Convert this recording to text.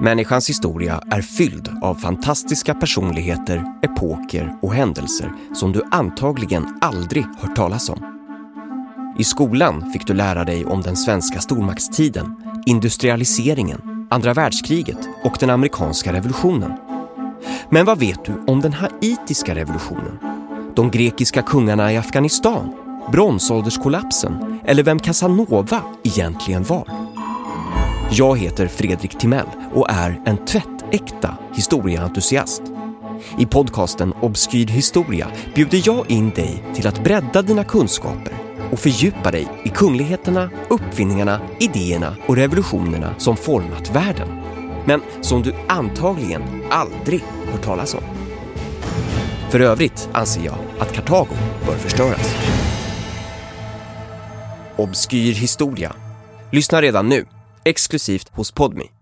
Människans historia är fylld av fantastiska personligheter, epoker och händelser som du antagligen aldrig hört talas om. I skolan fick du lära dig om den svenska stormaktstiden, industrialiseringen, andra världskriget och den amerikanska revolutionen. Men vad vet du om den haitiska revolutionen? De grekiska kungarna i Afghanistan? Bronsålderskollapsen? Eller vem Casanova egentligen var? Jag heter Fredrik Timell och är en tvättäkta historieentusiast. I podcasten Obskyr historia bjuder jag in dig till att bredda dina kunskaper och fördjupa dig i kungligheterna, uppfinningarna, idéerna och revolutionerna som format världen. Men som du antagligen aldrig hört talas om. För övrigt anser jag att Kartago bör förstöras. Obskyr historia. Lyssna redan nu, exklusivt hos Podmi.